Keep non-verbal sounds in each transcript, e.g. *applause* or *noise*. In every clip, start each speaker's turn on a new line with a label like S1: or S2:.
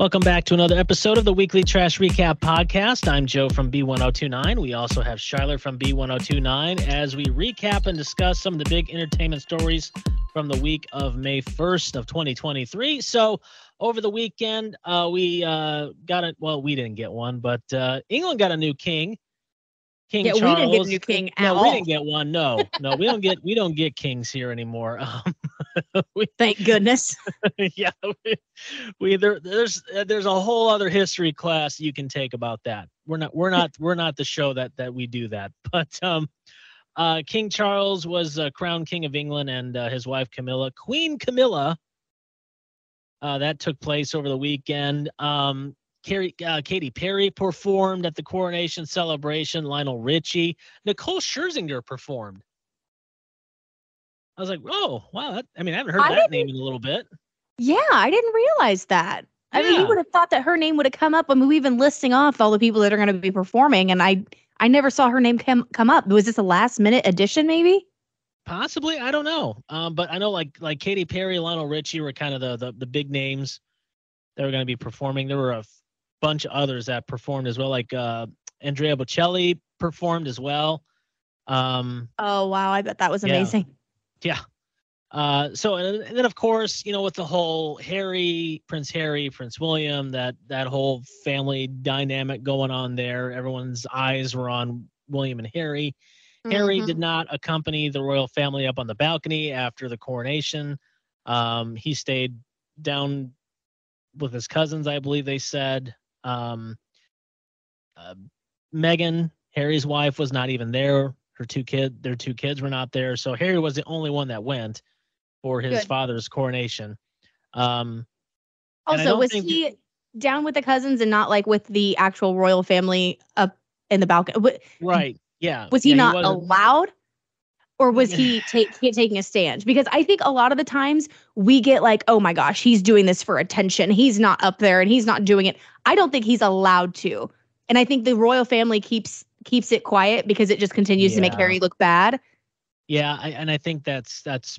S1: Welcome back to another episode of the Weekly Trash Recap Podcast. I'm Joe from B1029. We also have Shyler from B1029 as we recap and discuss some of the big entertainment stories from the week of May 1st of 2023. So over the weekend, uh, we uh, got it. Well, we didn't get one, but uh, England got a new king. King
S2: yeah,
S1: Charles.
S2: we didn't get a new king at
S1: no,
S2: all.
S1: we didn't get one. No, no, we don't get we don't get kings here anymore. *laughs* Um, *laughs* we,
S2: Thank goodness. *laughs*
S1: yeah, we, we there, there's there's a whole other history class you can take about that. We're not we're not we're not the show that that we do that. *laughs* But um, uh, King Charles was uh, crowned king of England, and uh, his wife Camilla, Queen Camilla. Uh, that took place over the weekend. Um, Carrie, uh, Katy Perry performed at the coronation celebration. Lionel Richie, Nicole Scherzinger performed. I was like, oh wow! That, I mean, I haven't heard
S2: I
S1: that name in a little bit.
S2: Yeah, I didn't realize that. I mean, you would have thought that her name would have come up. I mean, we've been listing off all the people that are going to be performing, and I I never saw her name come come up. Was this a last minute addition, maybe?
S1: Possibly, I don't know. Um, but I know like like Katy Perry, Lionel Richie were kind of the the, the big names that were going to be performing. There were a f- bunch of others that performed as well, like uh, Andrea Bocelli performed as well. Um,
S2: Oh wow, I bet that was amazing.
S1: yeah. Uh, so and, and then of course you know with the whole Harry, Prince Harry, Prince William, that that whole family dynamic going on there. Everyone's eyes were on William and Harry. Harry
S2: Mhm.
S1: did not accompany the royal family up on the balcony after the coronation. Um, he stayed down with his cousins, I believe they said. Um, uh, Meghan, Harry's wife, was not even there. Her two kid, their two kids were not there. So Harry was the only one that went for his
S2: Good.
S1: father's coronation. Um,
S2: Also, was
S1: think-
S2: he down with the cousins and not like with the actual royal family up in the balcony?
S1: Right. Yeah.
S2: Was he
S1: yeah,
S2: not
S1: wasn't-
S2: allowed? Or was he *laughs* take, he taking a stand? Because I think a lot of the times we get like, oh my gosh, he's doing this for attention. He's not up there and he's not doing it. I don't think he's allowed to. And I think the royal family keeps keeps it quiet because it just continues to make Harry look bad.
S1: Yeah, I, and I think that's that's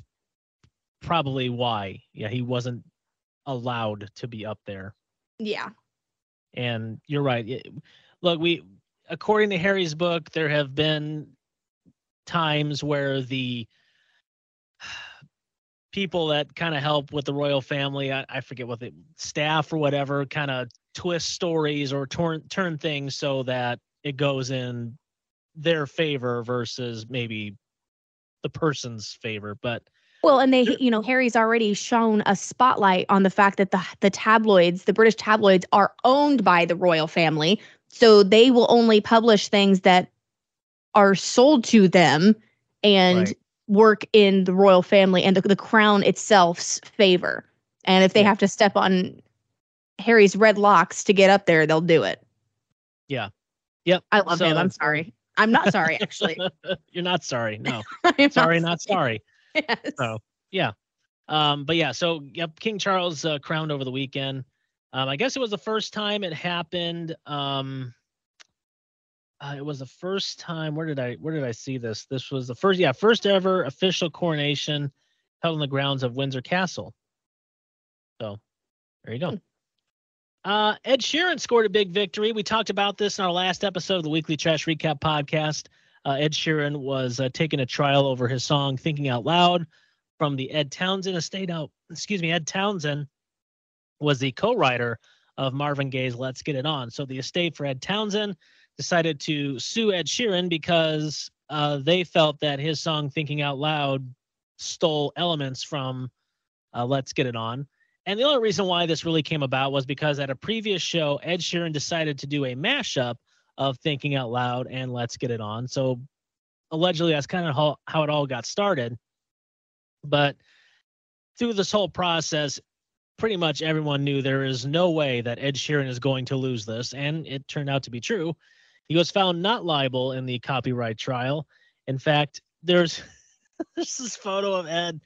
S1: probably why. Yeah, he wasn't allowed to be up there.
S2: Yeah.
S1: And you're right. It- look, we according to Harry's book, there have been times where the *sighs* people that kind of help with the royal family, I, I forget what the staff or whatever, kind of twist stories or turn turn things so that it goes in their favor versus maybe the person's favor. But
S2: Well, and they, you know, Harry's already shown a spotlight on the fact that the the tabloids, the British tabloids, are owned by the royal family, so they will only publish things that are sold to them and
S1: Right.
S2: work in the royal family and the, the crown itself's favor. And if they
S1: Yeah.
S2: have to step on Harry's red locks to get up there, they'll do it.
S1: Yep.
S2: I love
S1: So
S2: him. I'm sorry. I'm not sorry, actually. *laughs*
S1: You're not sorry. No. *laughs* Sorry, not sorry.
S2: Yes.
S1: So yeah. Um, but yeah, so yep, King Charles uh, crowned over the weekend. Um, I guess it was the first time it happened. Um, uh, it was the first time. Where did I where did I see this? This was the first yeah first ever official coronation held on the grounds of Windsor Castle. So there you go. Uh, Ed Sheeran scored a big victory. We talked about this in our last episode of the Weekly Trash Recap podcast. Uh, Ed Sheeran was uh, taking a trial over his song "Thinking Out Loud" from the Ed Townsend estate. Out, excuse me, Ed Townsend was the co-writer of Marvin Gaye's "Let's Get It On." So the estate for Ed Townsend decided to sue Ed Sheeran because uh, they felt that his song "Thinking Out Loud" stole elements from uh, "Let's Get It On." And the only reason why this really came about was because at a previous show, Ed Sheeran decided to do a mashup of Thinking Out Loud and Let's Get It On. So allegedly, that's kind of how, how it all got started. But through this whole process, pretty much everyone knew there is no way that Ed Sheeran is going to lose this. And it turned out to be true. He was found not liable in the copyright trial. In fact, there's, *laughs* there's this photo of Ed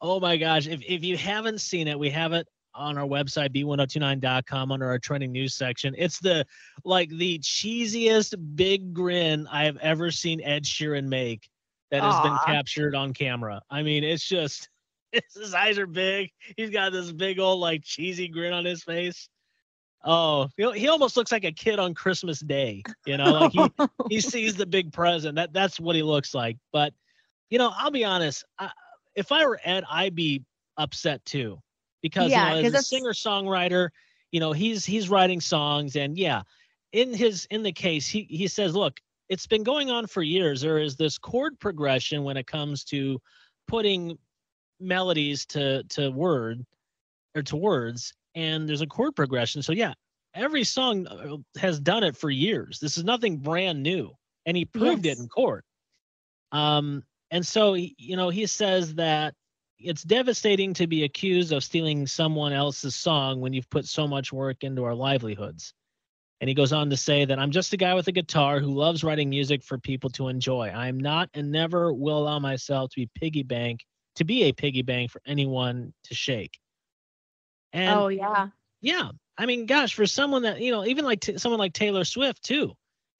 S1: Oh my gosh. If, if you haven't seen it, we have it on our website, b1029.com, under our trending news section. It's the like the cheesiest big grin I have ever seen Ed Sheeran make that has been captured on camera. I mean, it's just *laughs* his eyes are big. He's got this big old like cheesy grin on his face. Oh, he, he almost looks like a kid on Christmas Day. You know, like he *laughs* he sees the big present. That that's what he looks like. But you know, I'll be honest. I, if I were Ed, I'd be upset too, because
S2: Yeah,
S1: you know, as a singer songwriter, you know, he's he's writing songs, and yeah, in his in the case, he he says, look, it's been going on for years. There is this chord progression when it comes to putting melodies to to word or to words and there's a chord progression. So yeah every song uh, has done it for years. This is nothing brand new and he proved it in court. Um and so you know he says that it's devastating to be accused of stealing someone else's song when you've put so much work into our livelihoods and he goes on to say that I'm just a guy with a guitar who loves writing music for people to enjoy. I am not and never will allow myself to be piggy bank to be a piggy bank for anyone to shake. And
S2: oh yeah.
S1: yeah, I mean, gosh, for someone that you know, even like t- someone like Taylor Swift too,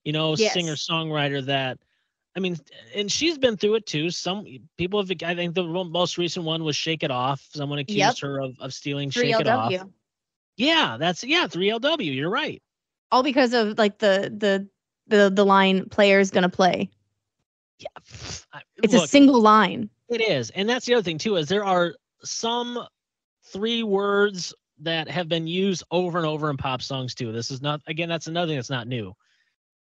S1: you know,
S2: Yes.
S1: singer songwriter that. I mean, and she's been through it too. Some people have. I think the most recent one was "Shake It Off." Someone accused
S2: Yep.
S1: her of, of stealing
S2: Three
S1: "Shake It Off." Yeah, that's yeah, three LW. You're right.
S2: All because of like the the the the line player's gonna play.
S1: Yeah,
S2: It's a single line.
S1: It is, and that's the other thing too. Is there are some three words that have been used over and over in pop songs too. This is not again. That's another thing that's not new.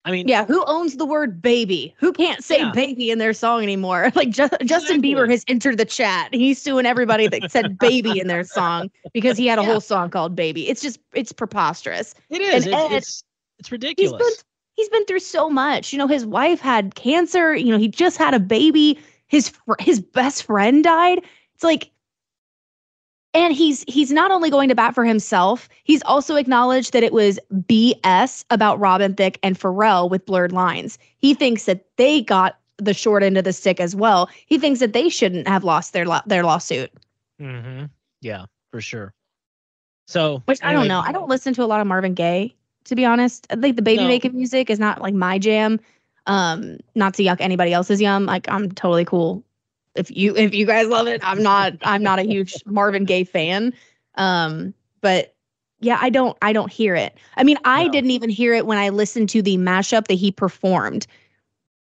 S1: I mean,
S2: Yeah, who owns the word baby? Who can't say
S1: Yeah.
S2: baby in their song anymore? *laughs* Like Ju- Justin Bieber has entered the chat. He's suing everybody that said baby in their song because he had a
S1: Yeah.
S2: whole song called baby. It's just it's preposterous.
S1: it is.
S2: and
S1: It's,
S2: Ed-
S1: it's it's
S2: He's
S1: ridiculous.
S2: been he's been through so much. You know, his wife had cancer, you know, he just had a baby. His fr- his best friend died. It's like and he's he's not only going to bat for himself, he's also acknowledged that it was BS about Robin Thicke and Pharrell with blurred lines. He thinks that they got the short end of the stick as well. He thinks that they shouldn't have lost their law their lawsuit.
S1: hmm Yeah, for sure. So,
S2: Which I don't know. I don't listen to a lot of Marvin Gaye, to be honest. I think the baby
S1: No.
S2: making music is not like my jam. Um, not to yuck anybody else's yum. Like I'm totally cool. If you if you guys love it, I'm not I'm not a huge Marvin Gaye fan. Um, but yeah, I don't I don't hear it. I mean, I
S1: No.
S2: didn't even hear it when I listened to the mashup that he performed.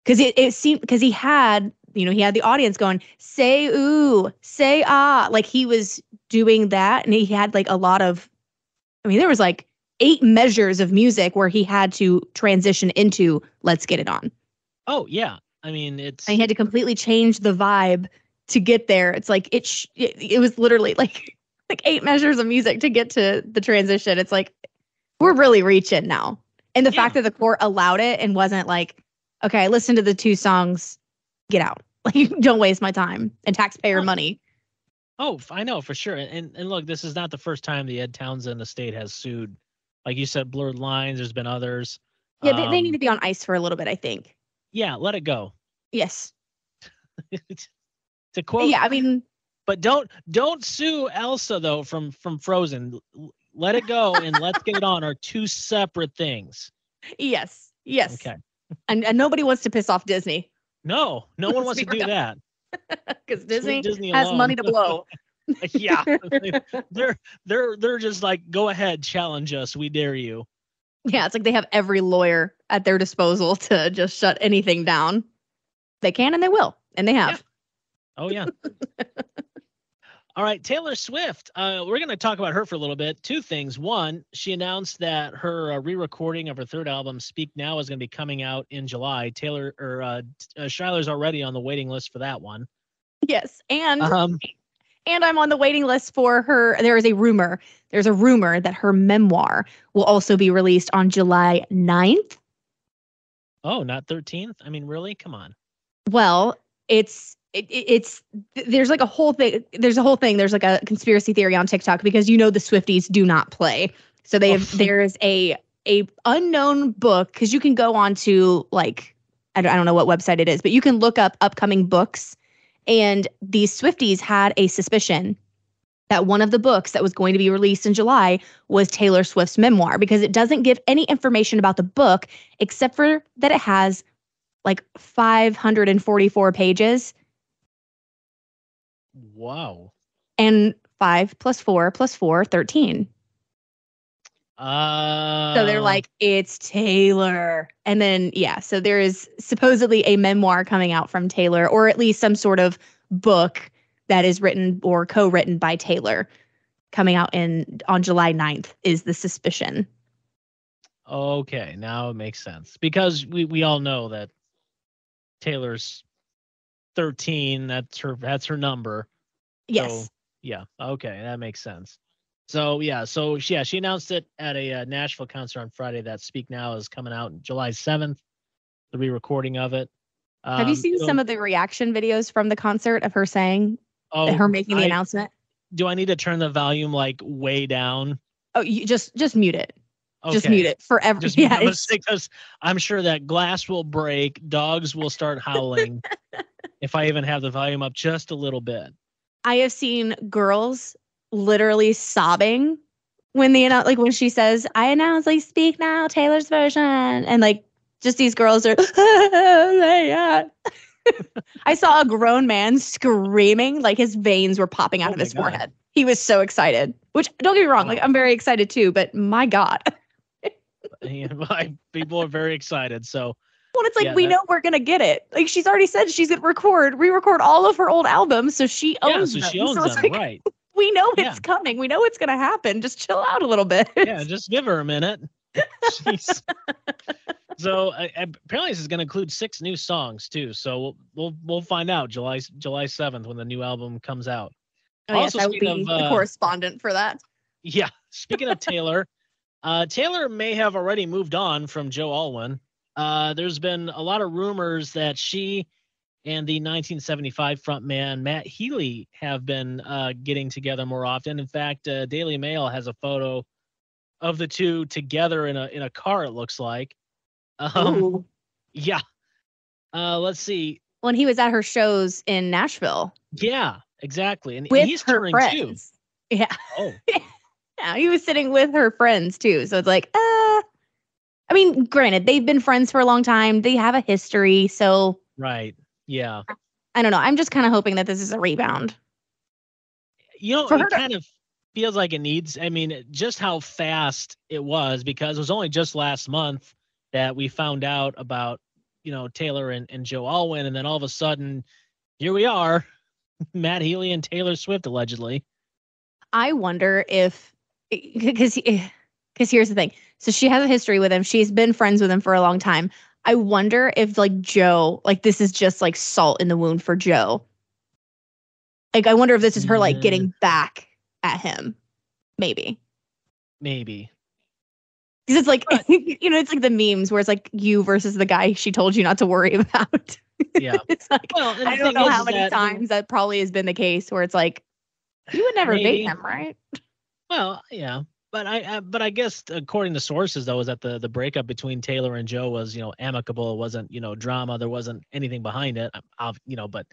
S2: Cause it, it seemed because he had, you know, he had the audience going, say ooh, say ah. Like he was doing that and he had like a lot of I mean, there was like eight measures of music where he had to transition into let's get it on.
S1: Oh yeah, I mean it's
S2: I had to completely change the vibe to get there. It's like it sh- it, it was literally *laughs* like like eight measures of music to get to the transition. It's like we're really reaching now. And the
S1: Yeah.
S2: fact that the court allowed it and wasn't like, okay, listen to the two songs, get out. *laughs* Like don't waste my time and taxpayer
S1: Oh.
S2: money.
S1: Oh, I know for sure. And and look, this is not the first time the Ed Townsend estate has sued. Like you said, blurred lines. There's been others.
S2: Yeah, they, they
S1: Um,
S2: need to be on ice for a little bit, I think.
S1: Yeah, let it go.
S2: Yes. *laughs*
S1: to quote,
S2: yeah, I mean,
S1: but don't don't sue Elsa though from from Frozen. Let it go and let's get it on are two separate things.
S2: yes. Yes.
S1: Okay.
S2: And, and nobody wants to piss off Disney
S1: No, no one wants to do *laughs* that. *laughs*
S2: because Disney,
S1: Disney
S2: has money to blow.
S1: yeah, they're they're they're just like go ahead, challenge us, we dare you.
S2: Yeah, it's like they have every lawyer at their disposal *laughs* to just shut anything down. They can and they will, and they have.
S1: Oh yeah. *laughs* All right, Taylor Swift. Uh, we're going to talk about her for a little bit. Two things. One, she announced that her uh, re-recording of her third album, "Speak Now," is going to be coming out in July. Taylor or uh, uh, Shyler's already on the waiting list for that one.
S2: Yes, and
S1: Um,
S2: and I'm on the waiting list for her. There is a rumor. There's a rumor that her memoir will also be released on July 9th.
S1: oh, not thirteenth. I mean, really? Come on.
S2: Well, it's it, it- it's there's like a whole thing. There's a whole thing. There's like a conspiracy theory on TikTok because you know the Swifties do not play. So they have *laughs* there is a a unknown book because you can go on to like I don't, I don't know what website it is, but you can look up upcoming books. And these Swifties had a suspicion that one of the books that was going to be released in July was Taylor Swift's memoir because it doesn't give any information about the book except for that it has like 544 pages
S1: Wow.
S2: and 5 plus 4 plus 4 13
S1: Uh,
S2: So they're like, it's Taylor. And then, yeah, so there is supposedly a memoir coming out from Taylor, or at least some sort of book that is written or co written by Taylor coming out in on July 9th, is the suspicion.
S1: okay, now it makes sense because we we all know that Taylor's 13. That's her. That's her number.
S2: Yes.
S1: So, yeah. Okay, that makes sense. So yeah, so she- yeah, she announced it at a uh, Nashville concert on Friday. That Speak Now is coming out July 7th. The re-recording of it.
S2: Have you
S1: Um,
S2: seen
S1: so-
S2: some of the reaction videos from the concert of her saying,
S1: oh,
S2: her making the
S1: I-
S2: announcement?
S1: Do I need to turn the volume like way down?
S2: Oh, you just just mute it. Just mute it forever.
S1: Just
S2: yeah,
S1: because I'm sure that glass will break, dogs will start howling *laughs* if I even have the volume up just a little bit.
S2: I have seen girls literally sobbing when the like when she says, I announce like speak now, Taylor's version. And like just these girls are *laughs* *laughs* I saw a grown man screaming, like his veins were popping out
S1: Oh
S2: of his
S1: God.
S2: forehead. He was so excited. Which don't get me wrong, like I'm very excited too, but my God. *laughs*
S1: People are very excited. So
S2: Well, it's like
S1: Yeah,
S2: we
S1: that-
S2: know we're gonna get it. Like she's already said she's gonna record, re-record all of her old albums, so she owns yeah,
S1: so
S2: them.
S1: she owns
S2: So
S1: them,
S2: like,
S1: right?
S2: We know
S1: Yeah.
S2: it's coming. We know it's gonna happen. Just chill out a little bit.
S1: Yeah, just give her a minute. Jeez. *laughs* so uh, apparently this is going to include six new songs too. So we'll we'll we'll find out July July seventh when the new album comes out.
S2: Oh, yes,
S1: Also,
S2: I will be
S1: of,
S2: the
S1: uh,
S2: correspondent for that.
S1: Yeah. *laughs* Speaking of Taylor, uh, Taylor may have already moved on from Joe Alwyn. Uh, there's been a lot of rumors that she and the 1975 frontman Matt Healy have been uh, getting together more often. In fact, uh, Daily Mail has a photo of the two together in a in a car. It looks like. Um,
S2: Ooh. *laughs*
S1: yeah. Uh, let's see.
S2: When he was at her shows in Nashville
S1: Yeah, exactly. And, and
S2: with
S1: he's
S2: her
S1: touring too.
S2: friends. Yeah.
S1: Oh, *laughs*
S2: Yeah, he was sitting with her friends too. So it's like, uh I mean, granted, they've been friends for a long time. They have a history. So
S1: right. Yeah.
S2: I don't know. I'm just kind of hoping that this is a rebound.
S1: you know,
S2: For
S1: it
S2: her to-
S1: kind of feels like it needs. I mean, just how fast it was because it was only just last month that we found out about, you know, Taylor and, and Joe Alwyn, and then all of a sudden, here we are, *laughs* Matt Healy and Taylor Swift allegedly.
S2: I wonder if eh, eh, because because eh, here's the thing. So she has a history with him. She's been friends with him for a long time. I wonder if like Joe, like this is just like salt in the wound for Joe. Like I wonder if this is her like
S1: Mm.
S2: getting back at him. Maybe.
S1: Maybe.
S2: Because it's like *laughs* you know, it's like the memes where it's like you versus the guy she told you not to worry *laughs* about.
S1: Yeah. *laughs*
S2: it's like
S1: Well,
S2: I don't know how many
S1: that-
S2: times that probably has been the case where it's like you would never
S1: Maybe.
S2: date him, right?
S1: Well, yeah. But I, I, but I guess according to sources though, is that the the breakup between Taylor and Joe was you know amicable. It wasn't you know drama. There wasn't anything behind it. i you know, but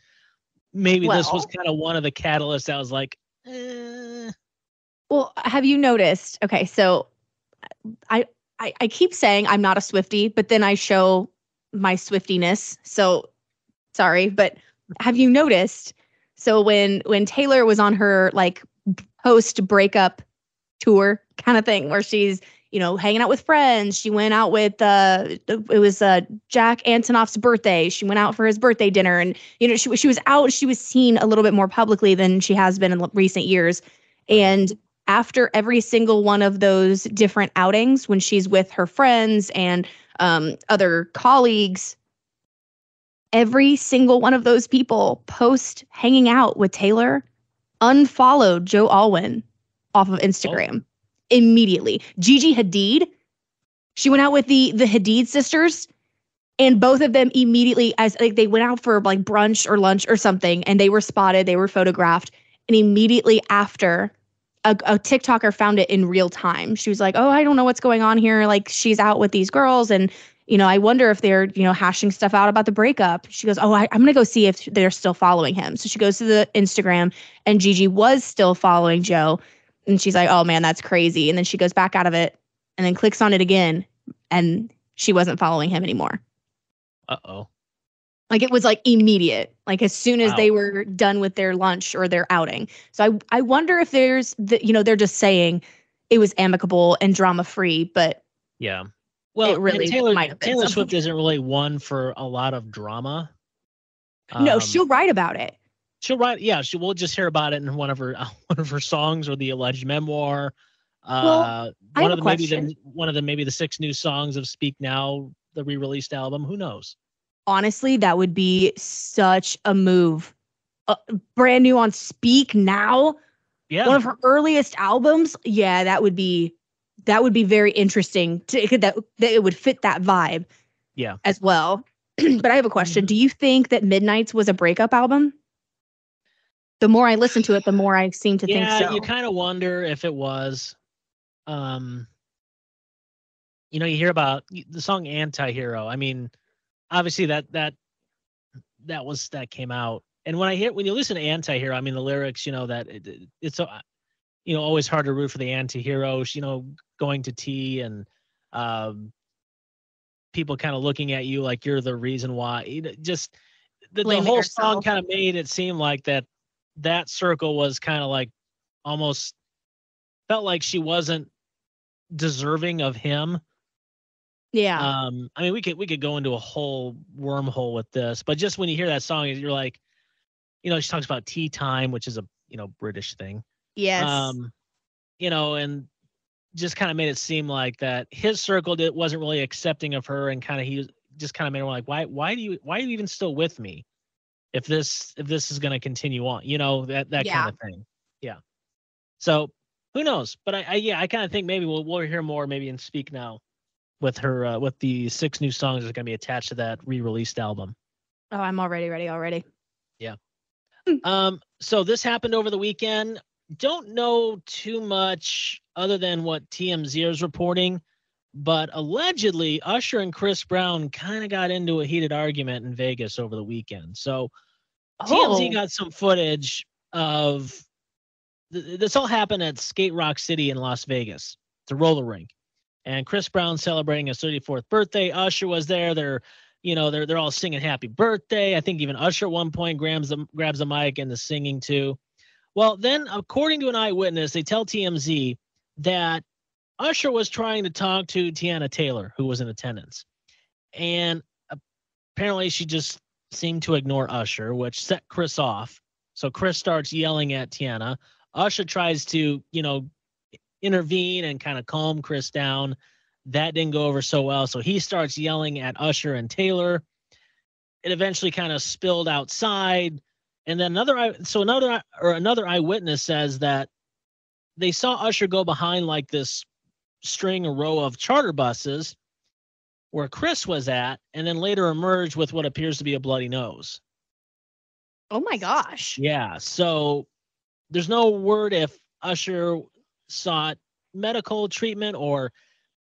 S1: maybe this was kind of one of the catalysts I was like, eh,
S2: Well, have you noticed? Okay, so I, I I keep saying I'm not a Swifty, but then I show my Swiftiness. So sorry, but have you noticed? So when when Taylor was on her like post breakup tour kind of thing, where she's you know hanging out with friends, she went out with uh it was uh Jack Antonoff's birthday. She went out for his birthday dinner, and you know she she was out. She was seen a little bit more publicly than she has been in recent years, and after every single one of those different outings, when she's with her friends and um, other colleagues, every single one of those people post hanging out with Taylor unfollowed Joe Alwyn off of Instagram immediately. Gigi Hadid, she went out with the the Hadid sisters and both of them immediately as like they went out for like brunch or lunch or something and they were spotted, they were photographed and immediately after a, a TikToker found it in real time. She was like, "Oh, I don't know what's going on here. Like she's out with these girls, and you know, I wonder if they're you know hashing stuff out about the breakup." She goes, "Oh, I, I'm gonna go see if they're still following him." So she goes to the Instagram, and Gigi was still following Joe, and she's like, "Oh man, that's crazy." And then she goes back out of it, and then clicks on it again, and she wasn't following him anymore.
S1: uh oh.
S2: Like it was like immediate, like as soon as
S1: Wow.
S2: they were done with their lunch or their outing. So I I wonder if there's the you know they're just saying it was amicable and drama free, but
S1: Yeah. Well, and
S2: really
S1: Taylor,
S2: might have been
S1: Taylor. Swift isn't really one for a lot of drama.
S2: no,
S1: Um,
S2: she'll write about it.
S1: She'll write. Yeah, she we'll just hear about it in one of her *laughs* one of her songs or the alleged memoir. Uh,
S2: I
S1: one of the maybe the one of the maybe the six new songs of Speak Now, the re-released album. Who knows?
S2: Honestly, that would be such a move. Uh, brand new on Speak Now,
S1: Yeah,
S2: one of her earliest albums. Yeah, that would be that would be very interesting. To, that that it would fit that vibe.
S1: Yeah.
S2: as well. *clears throat* but I have a question. Do you think that Midnights was a breakup album? The more I listen to it, the more I seem to
S1: yeah.
S2: think so.
S1: You kind of wonder if it was. Um, you know, you hear about the song "Anti-Hero." I mean, obviously that that that was that came out, and when I hear when you listen to "Anti-Hero," I mean the lyrics. You know that it, it- it's so, you know always hard to root for the anti-heroes. You know, going to tea and um, people kind of looking at you like you're the reason why. You know, just the, the whole song kind of made it seem like that that circle was kind of like almost felt like she wasn't deserving of him.
S2: yeah.
S1: Um, I mean, we could we could go into a whole wormhole with this, but just when you hear that song, you're like, you know, she talks about tea time, which is a you know British thing.
S2: yes.
S1: Um, you know, and just kind of made it seem like that his circle did, wasn't really accepting of her, and kind of he just kind of made her like, why why do you why are you even still with me? If this if this is going to continue on, you know that that
S2: Yeah.
S1: kind of thing. Yeah. So who knows? But I, I yeah, I kind of think maybe we'll we'll hear more maybe in Speak Now with her uh, with the six new songs that are going to be attached to that re-released album.
S2: oh, I'm already ready already.
S1: Yeah um, so this happened over the weekend. Don't know too much other than what TMZ is reporting, but allegedly Usher and Chris Brown kind of got into a heated argument in Vegas over the weekend. So TMZ
S2: Oh.
S1: got some footage of th- this all happened at Skate Rock City in Las Vegas. It's a roller rink. And Chris Brown celebrating his 34th birthday. Usher was there. They're, you know, they're they're all singing happy birthday. I think even Usher at one point grabs the grabs the mic and is singing too. Well, then according to an eyewitness, they tell TMZ that Usher was trying to talk to Teyana Taylor, who was in attendance. And apparently she just seemed to ignore Usher, which set Chris off. So Chris starts yelling at Teyana. Usher tries to, you know, intervene and kind of calm Chris down. That didn't go over so well. So he starts yelling at Usher and Taylor. It eventually kind of spilled outside. And then another so another or another eyewitness says that they saw Usher go behind like this string a row of charter buses where Chris was at, and then later emerged with what appears to be a bloody nose.
S2: Oh my gosh.
S1: Yeah. So there's no word if Usher sought medical treatment or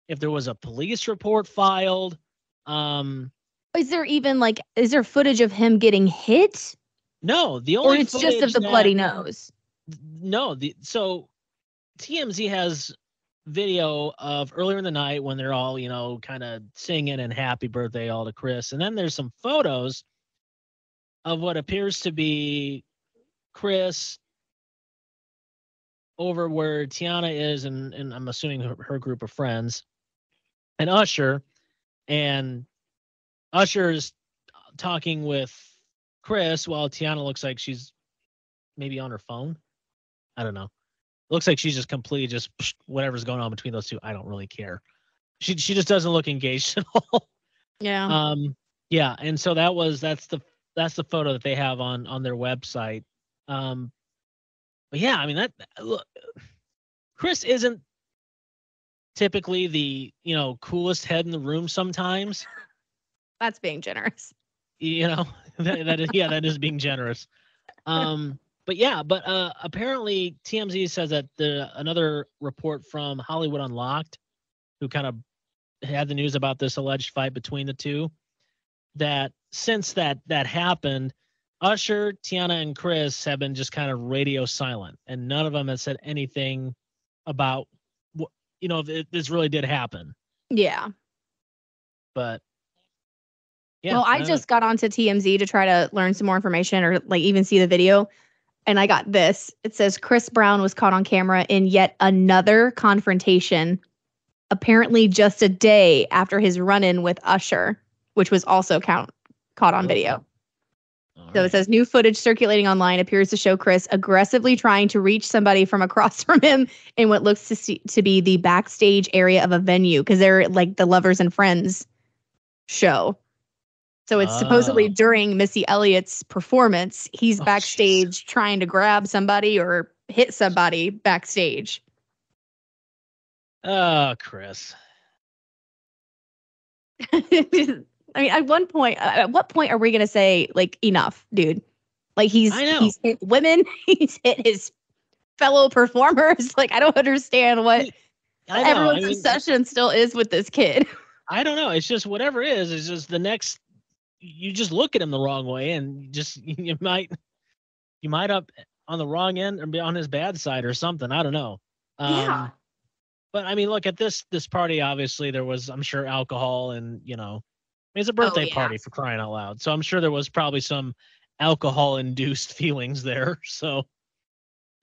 S1: if there was a police report filed. Um,
S2: Is there even like is there footage of him getting hit?
S1: no, the
S2: Or
S1: only
S2: it's just of the
S1: that-
S2: bloody nose?
S1: No, the so TMZ has video of earlier in the night when they're all, you know, kind of singing and happy birthday all to Chris. And then there's some photos of what appears to be Chris over where Teyana is and, and I'm assuming her, her group of friends and Usher and Usher's talking with Chris while Teyana looks like she's maybe on her phone. I don't know. Looks like she's just completely just whatever's going on between those two. I don't really care. She she just doesn't look engaged *laughs* at all.
S2: Yeah.
S1: Um, yeah, and so that was that's the that's the photo that they have on on their website. Um, but yeah, I mean that look, Chris isn't typically the you know coolest head in the room. Sometimes
S2: That's being generous.
S1: you know *laughs* that, that is yeah that is being generous *laughs* um but yeah but uh apparently tmz says that the another report from hollywood unlocked who kind of had the news about this alleged fight between the two that since that that happened usher teyana and chris have been just kind of radio silent and none of them have said anything about what you know if it, this really did happen
S2: Yeah.
S1: but yeah
S2: well, I
S1: know.
S2: just got onto TMZ to try to learn some more information or like even see the video. And I got this. It says Chris Brown was caught on camera in yet another confrontation, apparently just a day after his run in with Usher, which was also count, caught on video. Oh.
S1: All
S2: So it says new footage circulating online appears to show Chris aggressively trying to reach somebody from across *laughs* from him in what looks to see, to be the backstage area of a venue because they're like the lovers and friends show. So it's supposedly
S1: Oh.
S2: during Missy Elliott's performance, he's
S1: Oh,
S2: backstage trying to grab somebody or hit somebody backstage.
S1: Oh, Chris. *laughs*
S2: I mean, at one point, uh, at what point are we gonna say like enough, dude? Like he's
S1: I
S2: he's hit women, *laughs* he's hit his fellow performers. *laughs* Like I don't understand what
S1: I know. I
S2: everyone's
S1: mean,
S2: obsession still is with this kid.
S1: I don't know. It's just whatever it is. It's just the next. You just look at him the wrong way, and just *laughs* you might, you might up on the wrong end or be on his bad side or something. I don't know. Um,
S2: Yeah.
S1: But I mean, look at this this party. Obviously, there was I'm sure alcohol and you know, it's a birthday
S2: Oh, yeah.
S1: party for crying out loud. So I'm sure there was probably some alcohol induced *laughs* feelings there. So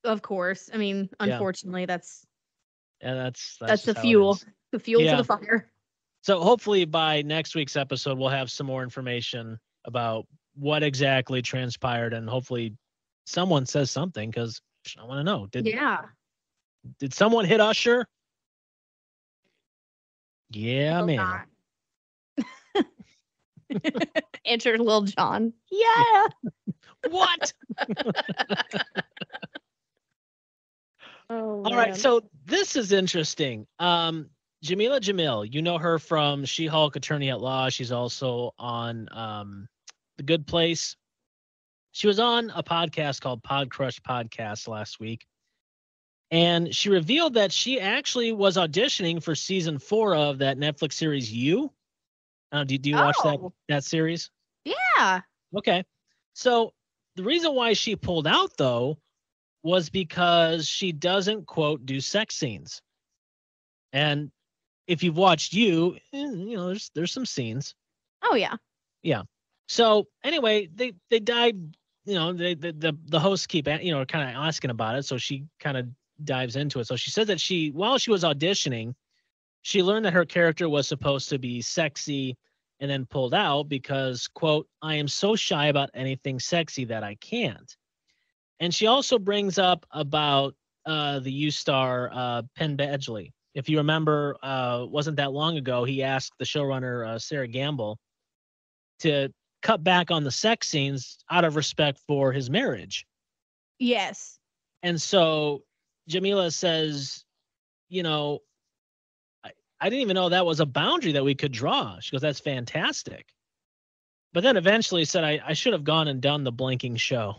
S2: Of course. I mean,
S1: Yeah.
S2: unfortunately, that's
S1: yeah, that's
S2: that's, the
S1: how it
S2: fuel. The fuel
S1: Yeah.
S2: to the fire.
S1: So hopefully by next week's episode, we'll have some more information about what exactly transpired, and hopefully someone says something because I want to know. Did
S2: yeah.
S1: did someone hit Usher? Yeah,
S2: Hope
S1: man.
S2: Enter *laughs* Lil Jon. Yeah. *laughs*
S1: What? *laughs*
S2: Oh,
S1: All right, so this is interesting. Um, Jameela Jamil, you know her from She-Hulk Attorney at Law. She's also on um, The Good Place. She was on a podcast called Pod Crush Podcast last week. And she revealed that she actually was auditioning for season four of that Netflix series You. Uh, do, do you watch that
S2: Oh.
S1: that series?
S2: yeah.
S1: Okay. So the reason why she pulled out though was because she doesn't quote do sex scenes. And if you've watched you, eh, you know, there's there's some scenes.
S2: Oh yeah. Yeah.
S1: So anyway, they they dive, you know, they the the, the hosts keep you know kind of asking about it, so she kind of dives into it. So she said that she while she was auditioning, she learned that her character was supposed to be sexy and then pulled out because quote, I am so shy about anything sexy that I can't. And she also brings up about uh the You star uh Penn Badgley. If you remember, uh wasn't that long ago, he asked the showrunner uh, Sera Gamble to cut back on the sex scenes out of respect for his marriage.
S2: Yes.
S1: And so Jameela says, you know, I, I didn't even know that was a boundary that we could draw. She goes, that's fantastic. But then eventually said, I, I should have gone and done the blinking show.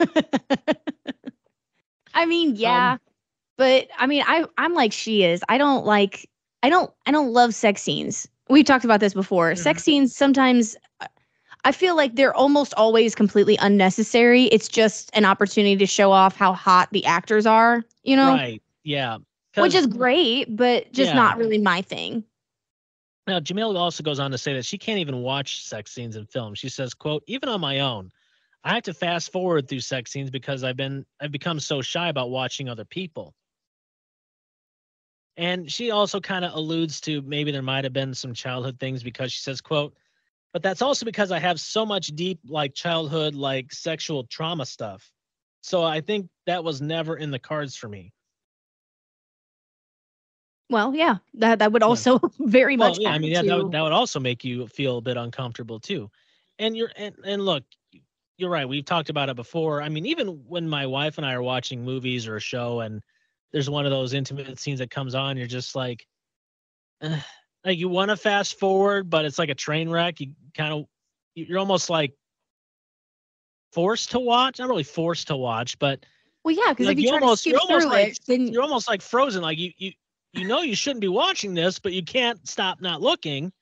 S1: *laughs*
S2: I mean, yeah.
S1: Um,
S2: but I mean, I I'm like she is. I don't like I don't I don't love sex scenes. We've talked about this before. Sex mm-hmm. scenes sometimes I feel like they're almost always completely unnecessary. It's just an opportunity to show off how hot the actors are, you know?
S1: Right. Yeah.
S2: Which is great, but just
S1: Yeah.
S2: not really my thing.
S1: Now, Jameela also goes on to say that she can't even watch sex scenes in films. She says, quote, even on my own, I have to fast forward through sex scenes because I've been I've become so shy about watching other people. And she also kind of alludes to maybe there might have been some childhood things because she says, quote, but that's also because I have so much deep like childhood like sexual trauma stuff. So I think that was never in the cards for me.
S2: Well, yeah, that that would also *laughs* very
S1: Well,
S2: much.
S1: yeah, I mean, yeah,
S2: to,
S1: that would, that would also make you feel a bit uncomfortable too. And you're and, and look, you're right. We've talked about it before. I mean, even when my wife and I are watching movies or a show, and there's one of those intimate scenes that comes on, you're just like, eh, like you want to fast forward, but it's like a train wreck. You kind of, you're almost like forced to watch. Not really forced to watch, but
S2: well, yeah, because
S1: like,
S2: if you,
S1: you
S2: try
S1: almost-
S2: to
S1: you're almost
S2: through
S1: like-
S2: it, then
S1: you're almost like frozen. Like you you you know you shouldn't be watching this, but you can't stop not looking.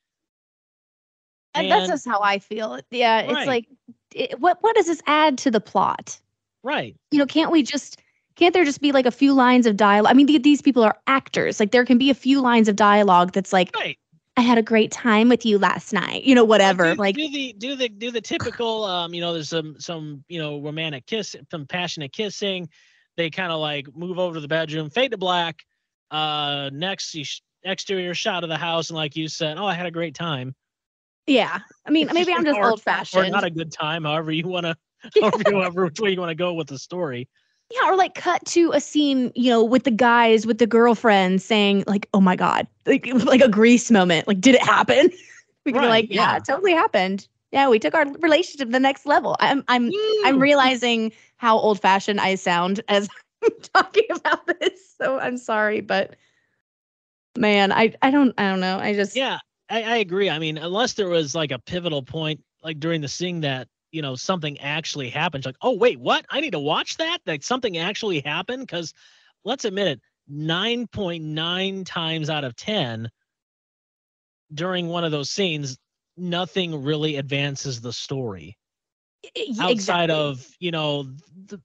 S2: and that's just how I feel. Yeah,
S1: Right.
S2: it's like, it, what what does this add to the plot?
S1: Right.
S2: you know, can't we just can't there just be like a few lines of dialogue? I mean, the, these people are actors. Like there can be a few lines of dialogue that's like
S1: Right.
S2: I had a great time with you last night. You know, whatever.
S1: do,
S2: like
S1: do the do the do the typical um you know there's some some you know romantic kiss some passionate kissing they kind of like move over to the bedroom fade to black uh next you sh- exterior shot of the house and like you said oh i had a great time
S2: yeah. I mean, maybe I'm just
S1: Or-
S2: old
S1: or
S2: fashioned.
S1: not a good time however you want to *laughs* however, however which way you want to go with the story
S2: Yeah, or like cut to a scene, you know, with the guys with the girlfriend saying like, "Oh my god," like *laughs* like a Grease moment. Like, did it happen? We can be like, yeah,
S1: yeah.
S2: it totally happened. Yeah, we took our relationship to the next level. I'm I'm I'm realizing how old fashioned I sound *laughs* as I'm talking about this. So I'm sorry, but man, I I don't I don't know. I just
S1: Yeah, I, I agree. I mean, unless there was like a pivotal point, like during the scene that you know something actually happened, like, oh wait, what? I need to watch that. Like something actually happened. Because let's admit it, nine point nine times out of ten during one of those scenes, nothing really advances the story
S2: y-
S1: outside of you know the,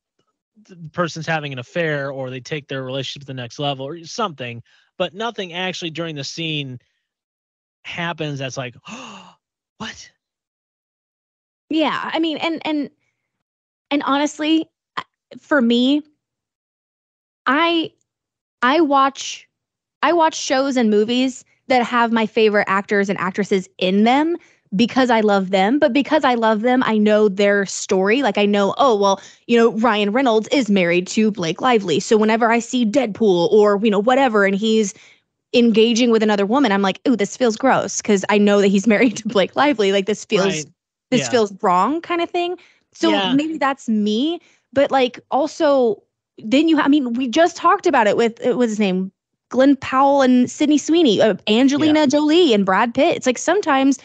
S1: the person's having an affair or they take their relationship to the next level or something but nothing actually during the scene happens that's like oh *gasps* what
S2: Yeah, I mean, and and and honestly, for me, I I watch I watch shows and movies that have my favorite actors and actresses in them because I love them, but because I love them, I know their story. Like I know, oh, well, you know, Ryan Reynolds is married to Blake Lively. So whenever I see Deadpool or, you know, whatever and he's engaging with another woman, I'm like, ooh, this feels gross because I know that he's *laughs* married to Blake Lively. Like this feels. This
S1: Yeah.
S2: feels wrong kind of thing. So
S1: Yeah.
S2: maybe that's me, but like also then you ha- I mean we just talked about it with it was his name Glen Powell and Sydney Sweeney, uh, Angelina Jolie and Brad Pitt. It's like sometimes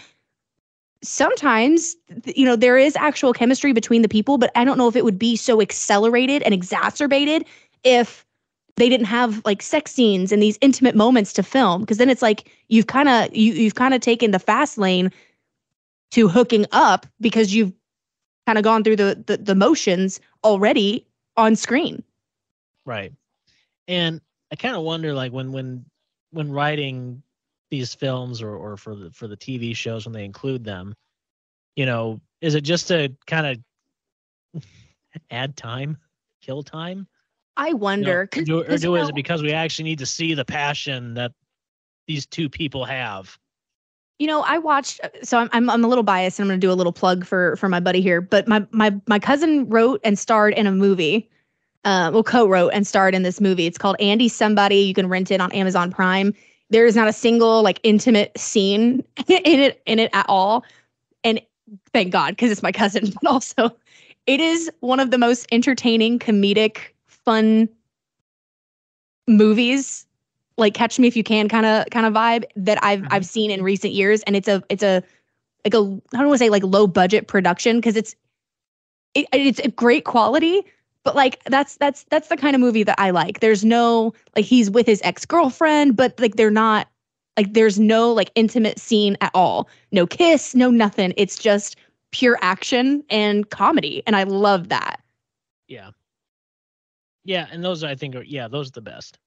S2: sometimes you know there is actual chemistry between the people, but I don't know if it would be so accelerated and exacerbated if they didn't have like sex scenes and these intimate moments to film because then it's like you've kind of you, you've kind of taken the fast lane to hooking up because you've kind of gone through the, the the motions already on screen.
S1: right and i kind of wonder like when when when writing these films or or for the for the tv shows when they include them you know is it just to kind of *laughs* add time kill time
S2: I
S1: You know,
S2: wonder.
S1: or
S2: 'cause-
S1: do, or
S2: you
S1: do is it because we actually need to see the passion that these two people have?
S2: You know, I watched. So I'm I'm, I'm a little biased, and I'm going to do a little plug for for my buddy here. But my my my cousin wrote and starred in a movie. Uh, well, co-wrote and starred in this movie. It's called Andy Somebody. You can rent it on Amazon Prime. There is not a single like intimate scene *laughs* in it in it at all, and thank God because it's my cousin. *laughs* But also, it is one of the most entertaining, comedic, fun movies like catch me if you can kind of kind of vibe that I've
S1: Mhm.
S2: I've seen in recent years and it's a it's a like a I don't want to say like low budget production because it's it, it's a great quality but like that's that's that's the kind of movie that I like there's no like he's with his ex-girlfriend but like they're not like there's no like intimate scene at all no kiss no nothing it's just pure action and comedy and I love that
S1: Yeah. Yeah, and those I think are yeah, those are the best.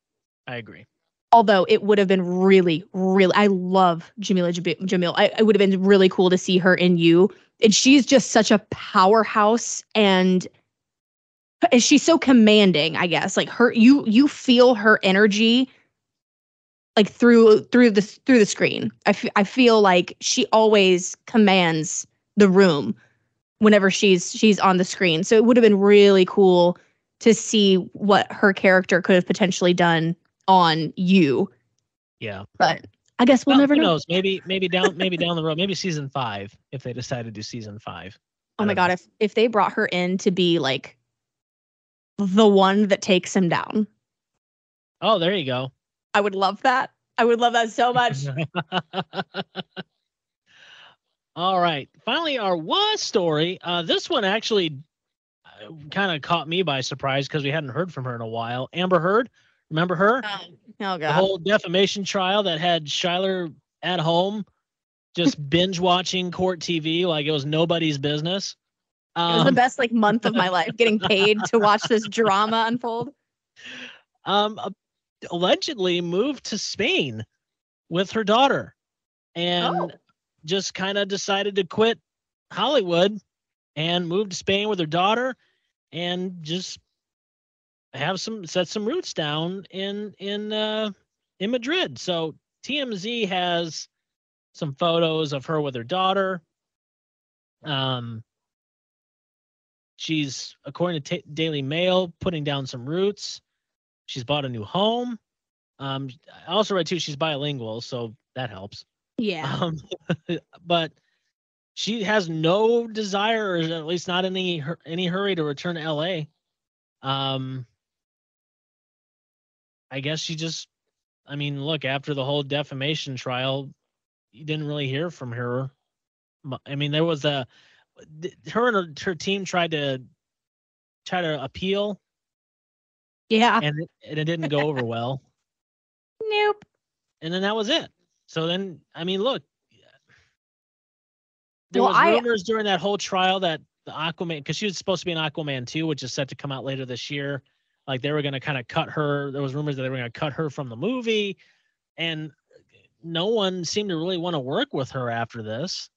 S1: I agree.
S2: Although it would have been really, really, I love Jameela Jamil. I, it would have been really cool to see her in you. And she's just such a powerhouse and she's so commanding, I guess. Like her, you you feel her energy like through through the through the screen. I I feel like she always commands the room whenever she's she's on the screen. So it would have been really cool to see what her character could have potentially done on you.
S1: Yeah.
S2: But I guess we'll
S1: Well,
S2: never
S1: who
S2: know.
S1: knows? Maybe maybe down maybe down the road, maybe season five if they decide to do season five.
S2: Oh my
S1: don't
S2: god,
S1: know.
S2: if if they brought her in to be like the one that takes him down,
S1: Oh, there you go.
S2: I would love that. I would love that so much. *laughs*
S1: All right. Finally, our was story. Uh, this one actually kind of caught me by surprise because we hadn't heard from her in a while. Amber Heard, remember her?
S2: oh
S1: the
S2: god.
S1: whole defamation trial that had Shyler at home just *laughs* binge watching court TV like it was nobody's business.
S2: it was the
S1: Um,
S2: best like month of my *laughs* life getting paid to watch this drama unfold.
S1: um, allegedly moved to Spain with her daughter. and
S2: Oh.
S1: just kind of decided to quit Hollywood and move to Spain with her daughter and just have some set some roots down in in uh in Madrid. So TMZ has some photos of her with her daughter. Um she's according to Ta Daily Mail putting down some roots. She's bought a new home. Um I also read too she's bilingual, so that helps.
S2: Yeah. *laughs*
S1: Um, but she has no desire, or at least not any any hurry to return to LA. Um, I guess she just, I mean, look after the whole defamation trial, you didn't really hear from her. I mean, there was a, her and her, her team tried to try to appeal,
S2: yeah.
S1: and it, and it didn't go *laughs* over well.
S2: Nope.
S1: and then that was it. So then, I mean, look, there
S2: Well,
S1: was
S2: I-
S1: rumors during that whole trial that the Aquaman, because she was supposed to be in Aquaman 2, which is set to come out later this year. Like they were going to kind of cut her. There was rumors that they were going to cut her from the movie, and no one seemed to really want to work with her after this.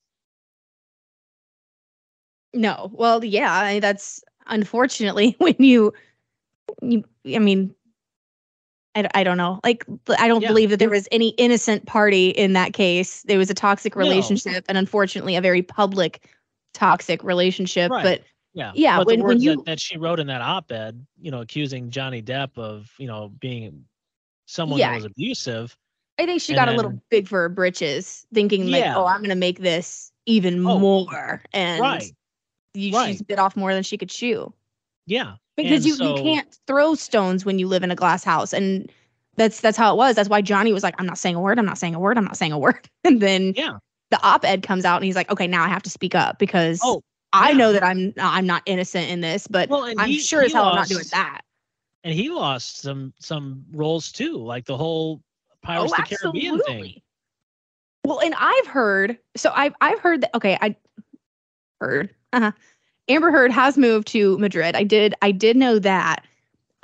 S2: No. Well, yeah, I- that's unfortunately *laughs* when you, you I mean, I, I don't know. Like, I don't
S1: Yeah.
S2: believe that there was any innocent party in that case. There was a toxic
S1: No.
S2: relationship and unfortunately a very public toxic relationship.
S1: Right.
S2: But
S1: Yeah,
S2: Yeah,
S1: But
S2: when-
S1: the
S2: when
S1: words
S2: you-
S1: that, that she wrote in that op-ed, you know, accusing Johnny Depp of, you know, being someone
S2: Yeah.
S1: that was abusive.
S2: I think she got a little big for her britches, thinking like,
S1: Yeah.
S2: oh, I'm going to make this even
S1: Oh,
S2: more. And
S1: right.
S2: you, she's bit off more than she could chew.
S1: Yeah,
S2: because
S1: And
S2: you,
S1: so-
S2: you can't throw stones when you live in a glass house and that's that's how it was that's why johnny was like i'm not saying a word i'm not saying a word i'm not saying a word *laughs* and then
S1: yeah.
S2: the op-ed comes out and he's like okay now i have to speak up because
S1: Oh,
S2: i know that i'm i'm not innocent in this but
S1: Well,
S2: i'm
S1: he-
S2: sure
S1: he
S2: as hell i'm not doing that.
S1: And he lost some some roles too, like the whole Pirates of the Caribbean thing.
S2: well and i've heard so i've i've heard that okay i heard uh-huh. amber heard has moved to madrid. I did i did know that.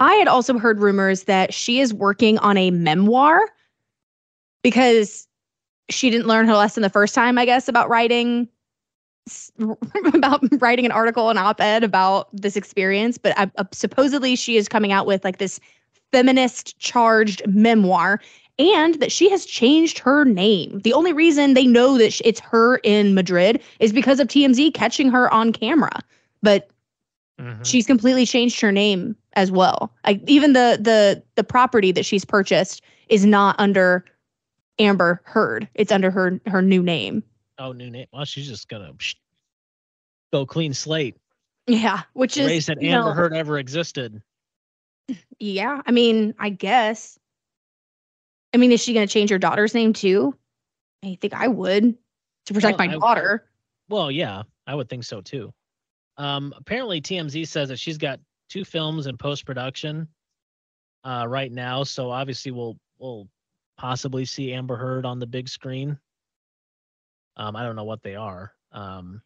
S2: I had also heard rumors that she is working on a memoir because she didn't learn her lesson the first time i guess about writing *laughs* about writing an article an op-ed about this experience but I, uh, supposedly she is coming out with like this feminist charged memoir and that she has changed her name. The only reason they know that it's her in Madrid is because of TMZ catching her on camera. But
S1: Mhm.
S2: she's completely changed her name as well. Like even the the the property that she's purchased is not under Amber Heard. It's under her her new name.
S1: Oh, new name. Well, she's just gonna psh, go clean slate.
S2: Yeah, which is
S1: Erase that Amber
S2: know,
S1: Heard ever existed.
S2: Yeah, I mean, I guess. I mean, is she going to change her daughter's name too? I think I would to protect
S1: Well,
S2: my
S1: I-
S2: daughter.
S1: Well, yeah, I would think so too. Um, apparently, TMZ says that she's got two films in post production uh, right now, so obviously we'll we'll possibly see Amber Heard on the big screen. Um, I don't know what they are. Um,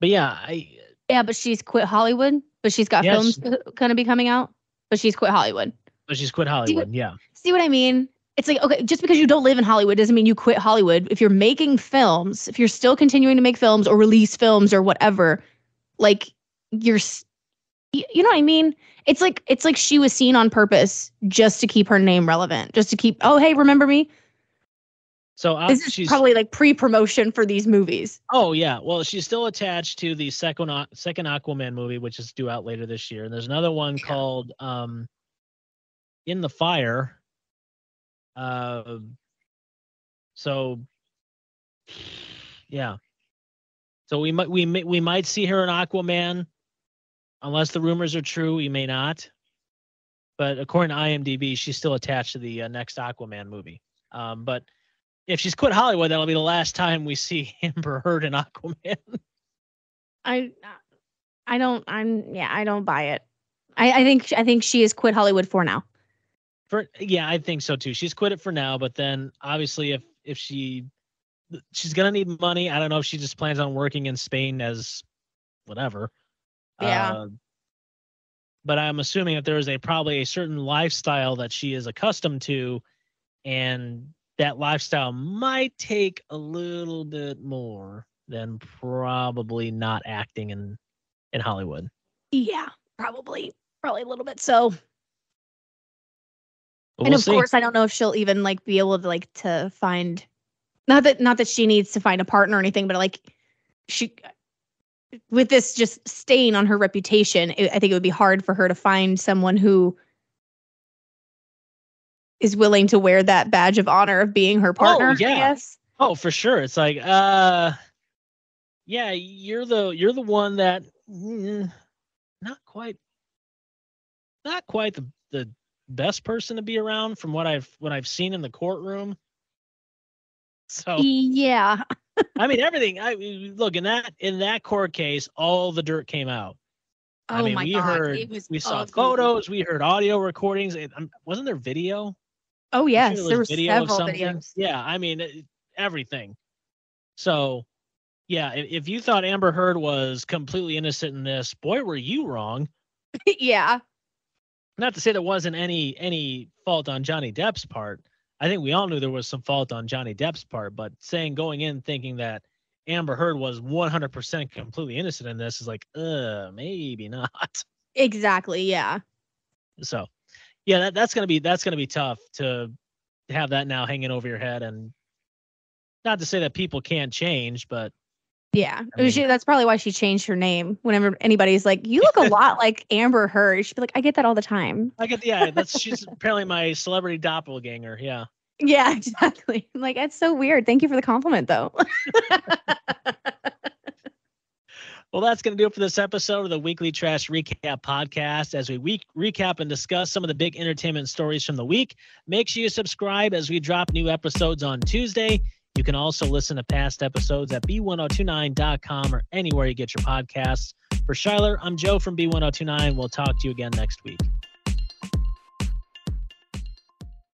S1: but yeah, I
S2: Yeah, but she's quit Hollywood. But she's got
S1: Yes.
S2: films going to be coming out. But she's quit Hollywood.
S1: but she's quit Hollywood. Yeah,
S2: See what I mean? It's like okay, just because you don't live in Hollywood doesn't mean you quit Hollywood. If you're making films, if you're still continuing to make films or release films or whatever, like you're, you know what I mean? It's like it's like she was seen on purpose just to keep her name relevant, just to keep. Oh, hey, remember me?
S1: So uh,
S2: This is
S1: she's
S2: probably like pre-promotion for these movies.
S1: Oh yeah, well she's still attached to the second second Aquaman movie, which is due out later this year. And there's another one
S2: Yeah.
S1: called um, In the Fire. Uh, so yeah, so we might we may, we might see her in Aquaman, unless the rumors are true. We may not, but according to IMDb, she's still attached to the uh, next Aquaman movie. Um, but if she's quit Hollywood, that'll be the last time we see *laughs* Amber Heard in Aquaman.
S2: I, I don't. I'm yeah. I don't buy it. I, I think I think she has quit Hollywood for now.
S1: For yeah, I think so too. She's quit it for now, but then obviously if if she she's gonna need money. I don't know if she just plans on working in Spain as whatever.
S2: Yeah.
S1: Uh, but I'm assuming that there is a probably a certain lifestyle that she is accustomed to, and that lifestyle might take a little bit more than probably not acting in in Hollywood.
S2: Yeah, probably, probably a little bit. So, and
S1: we'll
S2: of
S1: see.
S2: course, I don't know if she'll even like be able to like to find. Not that, not that she needs to find a partner or anything, but like she, with this just stain on her reputation, it, I think it would be hard for her to find someone who is willing to wear that badge of honor of being her partner. I
S1: yeah.
S2: guess.
S1: Oh, for sure. It's like, uh, yeah, you're the you're the one that mm, not quite, not quite the the best person to be around from what I've what I've seen in the courtroom. *laughs* So
S2: Yeah.
S1: I mean, everything. I look in that in that court case, all the dirt came out. I
S2: oh
S1: mean,
S2: my
S1: we
S2: god.
S1: heard,
S2: it was
S1: we saw
S2: ugly.
S1: photos, we heard audio recordings. It, um, wasn't there video?
S2: Oh
S1: I'm sure
S2: yes,
S1: there
S2: there were
S1: was video of
S2: several
S1: something.
S2: videos.
S1: Yeah, I mean it- everything. So, yeah, if, if you thought Amber Heard was completely innocent in this, boy, were you wrong. *laughs*
S2: yeah.
S1: Not to say there wasn't any any fault on Johnny Depp's part. I think we all knew there was some fault on Johnny Depp's part, but saying going in thinking that Amber Heard was 100% completely innocent in this is like, uh, maybe not.
S2: Exactly. Yeah.
S1: So, yeah, that, that's gonna be that's gonna be tough to have that now hanging over your head, and not to say that people can't change, but
S2: Yeah.
S1: I mean-
S2: she, that's probably why she changed her name. Whenever anybody's like, "You look a *laughs* lot like Amber Heard," she'd be like, "I get that all the time."
S1: I get yeah, that's she's apparently my celebrity doppelganger. Yeah. *laughs*
S2: Yeah, exactly. I'm like, that's so weird. Thank you for the compliment, though. *laughs*
S1: Well, that's going to do it for this episode of the Weekly Trash Recap Podcast. As we week recap and discuss some of the big entertainment stories from the week, make sure you subscribe as we drop new episodes on Tuesday. You can also listen to past episodes at b1029.com or anywhere you get your podcasts. For Shyler, I'm Joe from B1029. We'll talk to you again next week.